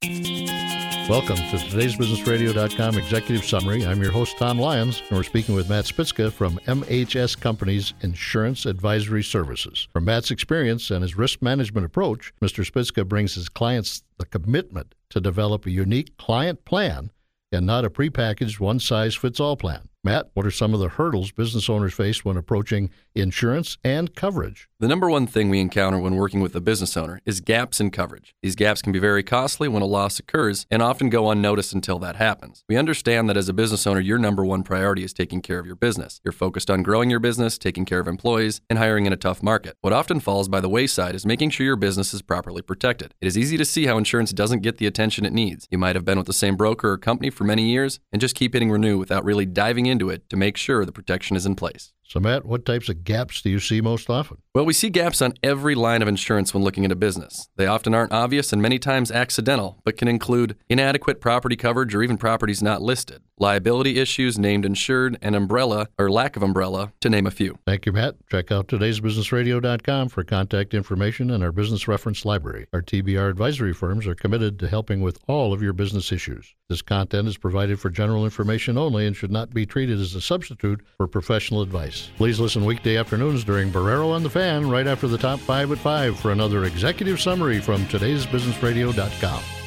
Welcome to today's BusinessRadio.com Executive Summary. I'm your host, Tom Lyons, and we're speaking with Matt Spitzka from MHS Companies Insurance Advisory Services. From Matt's experience and his risk management approach, Mr. Spitzka brings his clients the commitment to develop a unique client plan and not a prepackaged one size fits all plan. Matt, what are some of the hurdles business owners face when approaching insurance and coverage? The number one thing we encounter when working with a business owner is gaps in coverage. These gaps can be very costly when a loss occurs and often go unnoticed until that happens. We understand that as a business owner, your number one priority is taking care of your business. You're focused on growing your business, taking care of employees, and hiring in a tough market. What often falls by the wayside is making sure your business is properly protected. It is easy to see how insurance doesn't get the attention it needs. You might have been with the same broker or company for many years and just keep hitting renew without really diving into it to make sure the protection is in place. So, Matt, what types of gaps do you see most often? Well, we see gaps on every line of insurance when looking at a business. They often aren't obvious and many times accidental, but can include inadequate property coverage or even properties not listed, liability issues, named insured, and umbrella or lack of umbrella, to name a few. Thank you, Matt. Check out today'sbusinessradio.com for contact information and our business reference library. Our TBR advisory firms are committed to helping with all of your business issues. This content is provided for general information only and should not be treated as a substitute for professional advice. Please listen weekday afternoons during Barrero on the Fan right after the top five at five for another executive summary from today'sbusinessradio.com.